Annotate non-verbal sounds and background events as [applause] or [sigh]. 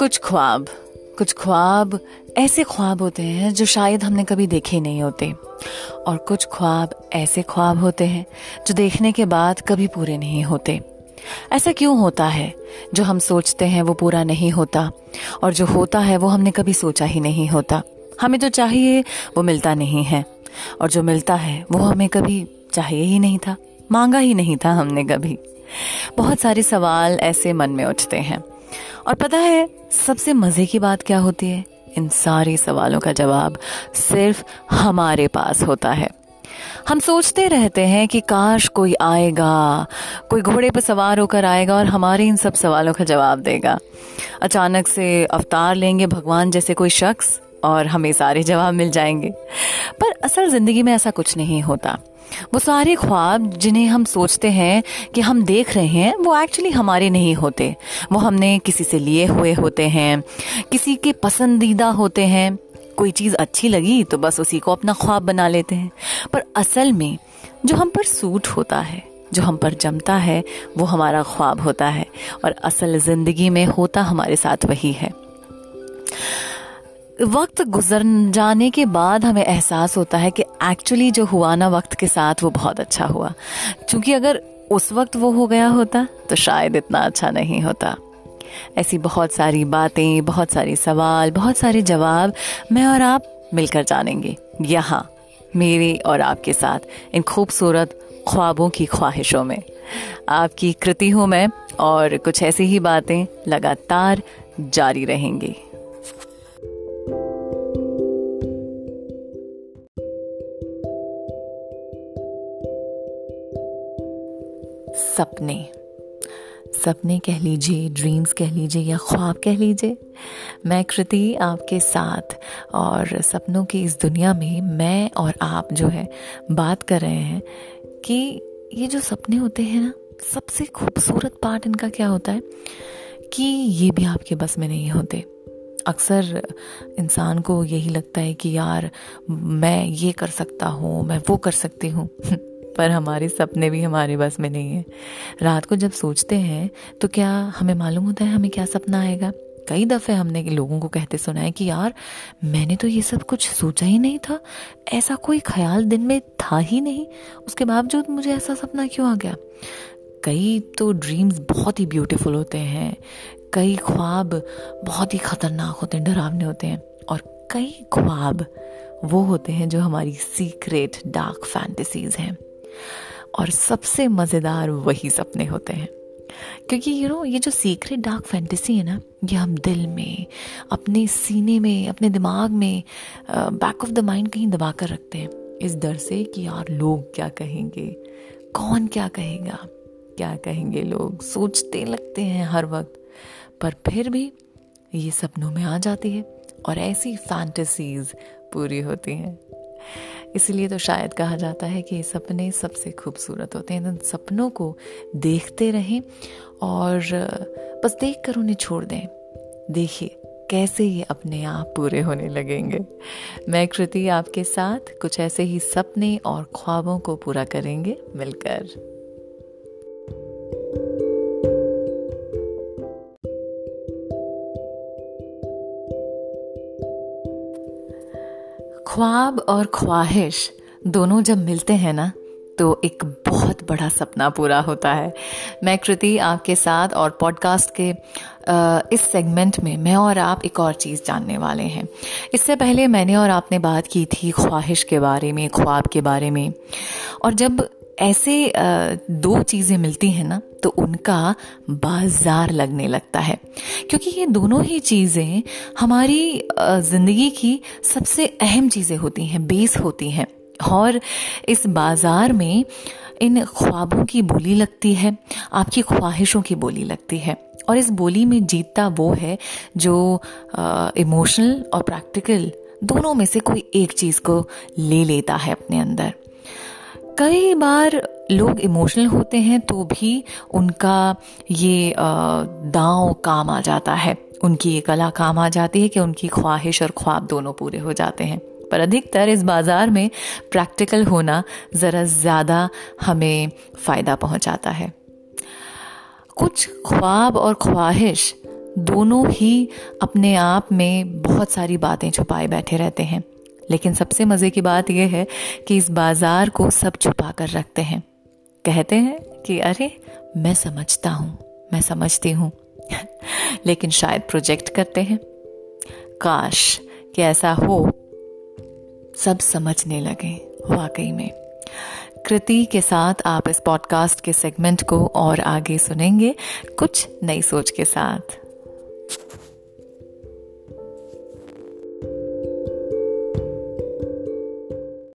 कुछ ख्वाब कुछ ख्वाब ऐसे ख्वाब होते हैं जो शायद हमने कभी देखे नहीं होते। और कुछ ख्वाब ऐसे ख्वाब होते हैं जो देखने के बाद कभी पूरे नहीं होते। ऐसा क्यों होता है? जो हम सोचते हैं वो पूरा नहीं होता, और जो होता है वो हमने कभी सोचा ही नहीं होता। हमें जो चाहिए वो मिलता नहीं है, और जो मिलता है वो हमें कभी चाहिए ही नहीं था, मांगा ही नहीं था हमने कभी। बहुत सारे सवाल ऐसे मन में उठते हैं। और पता है, सबसे मज़े की बात क्या होती है? इन सारे सवालों का जवाब सिर्फ़ हमारे पास होता है। हम सोचते रहते हैं कि काश कोई आएगा, कोई घोड़े पर सवार होकर आएगा और हमारे इन सब सवालों का जवाब देगा। अचानक से अवतार लेंगे भगवान जैसे कोई शख्स। और हमें सारे जवाब मिल जाएँगे। पर असल ज़िंदगी में ऐसा कुछ नहीं होता। वो सारे ख्वाब जिन्हें हम सोचते हैं कि हम देख रहे हैं, वो एक्चुअली हमारे नहीं होते। वो हमने किसी से लिए हुए होते हैं, किसी के पसंदीदा होते हैं। कोई चीज़ अच्छी लगी तो बस उसी को अपना ख्वाब बना लेते हैं। पर असल में जो हम पर सूट होता है, जो हम पर जमता है, वो हमारा ख्वाब होता है। और असल ज़िंदगी में होता हमारे साथ वही है। वक्त गुजर जाने के बाद हमें एहसास होता है कि एक्चुअली जो हुआ ना वक्त के साथ वो बहुत अच्छा हुआ। क्योंकि अगर उस वक्त वो हो गया होता तो शायद इतना अच्छा नहीं होता। ऐसी बहुत सारी बातें, बहुत सारी सवाल, बहुत सारे जवाब मैं और आप मिलकर जानेंगे। यहाँ, मेरे और आपके साथ, इन खूबसूरत ख्वाबों की ख्वाहिशों में। आपकी कृति हूँ मैं और कुछ ऐसी ही बातें लगातार जारी रहेंगी। सपने। सपने कह लीजिए ड्रीम्स कह लीजिए या ख्वाब कह लीजिए। मैं कृति आपके साथ और सपनों की इस दुनिया में मैं और आप जो है, बात कर रहे हैं कि ये जो सपने होते हैं ना, सबसे खूबसूरत पार्ट इनका क्या होता है? कि ये भी आपके बस में नहीं होते। अक्सर इंसान को यही लगता है कि यार, मैं ये कर सकता हूँ, मैं वो कर सकती हूँ। [laughs] पर हमारे सपने भी हमारे बस में नहीं है। रात को जब सोचते हैं तो क्या हमें मालूम होता है हमें क्या सपना आएगा? कई दफ़े हमने लोगों को कहते सुना है कि यार, मैंने तो ये सब कुछ सोचा ही नहीं था। ऐसा कोई ख्याल दिन में था ही नहीं। उसके बावजूद मुझे ऐसा सपना क्यों आ गया? कई तो ड्रीम्स बहुत ही ब्यूटीफुल होते हैं। कई ख्वाब बहुत ही खतरनाक होते हैं, डरावने होते हैं। और कई ख्वाब वो होते हैं जो हमारी सीक्रेट डार्क फैंटेसीज हैं। और सबसे मज़ेदार वही सपने होते हैं। क्योंकि यू नो ये जो सीक्रेट डार्क फैंटेसी है ना, ये हम दिल में, अपने सीने में, अपने दिमाग में बैक ऑफ़ द माइंड कहीं दबा कर रखते हैं। इस डर से कि यार लोग क्या कहेंगे? कौन क्या कहेगा? क्या कहेंगे लोग? सोचते लगते हैं हर वक्त। पर फिर भी ये सपनों में आ जाती है और ऐसी फैंटेसीज पूरी होती हैं। इसीलिए तो शायद कहा जाता है कि सपने सबसे खूबसूरत होते हैं। सपनों को देखते रहें और बस देख कर उन्हें छोड़ दें। देखिए, कैसे ये अपने आप पूरे होने लगेंगे। मैं कृति आपके साथ कुछ ऐसे ही सपने और ख्वाबों को पूरा करेंगे मिलकर। ख्वाब और ख्वाहिश दोनों जब मिलते हैं ना तो एक बहुत बड़ा सपना पूरा होता है। मैं कृति आपके साथ और पॉडकास्ट के इस सेगमेंट में मैं और आप एक और चीज़ जानने वाले हैं। इससे पहले मैंने और आपने बात की थी ख्वाहिश के बारे में, ख्वाब के बारे में। और जब ऐसे दो चीज़ें मिलती हैं ना तो उनका बाज़ार लगने लगता है। क्योंकि ये दोनों ही चीज़ें हमारी ज़िंदगी की सबसे अहम चीज़ें होती हैं, बेस होती हैं। और इस बाज़ार में इन ख्वाबों की बोली लगती है, आपकी ख्वाहिशों की बोली लगती है। और इस बोली में जीतता वो है जो इमोशनल और प्रैक्टिकल दोनों में से कोई एक चीज़ को ले लेता है अपने अंदर। कई बार लोग इमोशनल होते हैं तो भी उनका ये दांव काम आ जाता है। उनकी ये कला काम आ जाती है कि उनकी ख्वाहिश और ख्वाब दोनों पूरे हो जाते हैं। पर अधिकतर इस बाज़ार में प्रैक्टिकल होना ज़रा ज़्यादा हमें फ़ायदा पहुंचाता है। कुछ ख्वाब और ख्वाहिश दोनों ही अपने आप में बहुत सारी बातें छुपाए बैठे रहते हैं। लेकिन सबसे मज़े की बात यह है कि इस बाज़ार को सब छुपा कर रखते हैं। कहते हैं कि अरे, मैं समझता हूँ, मैं समझती हूँ। [laughs] लेकिन शायद प्रोजेक्ट करते हैं। काश कि ऐसा हो। सब समझने लगे वाकई में। कृति के साथ आप इस पॉडकास्ट के सेगमेंट को और आगे सुनेंगे कुछ नई सोच के साथ।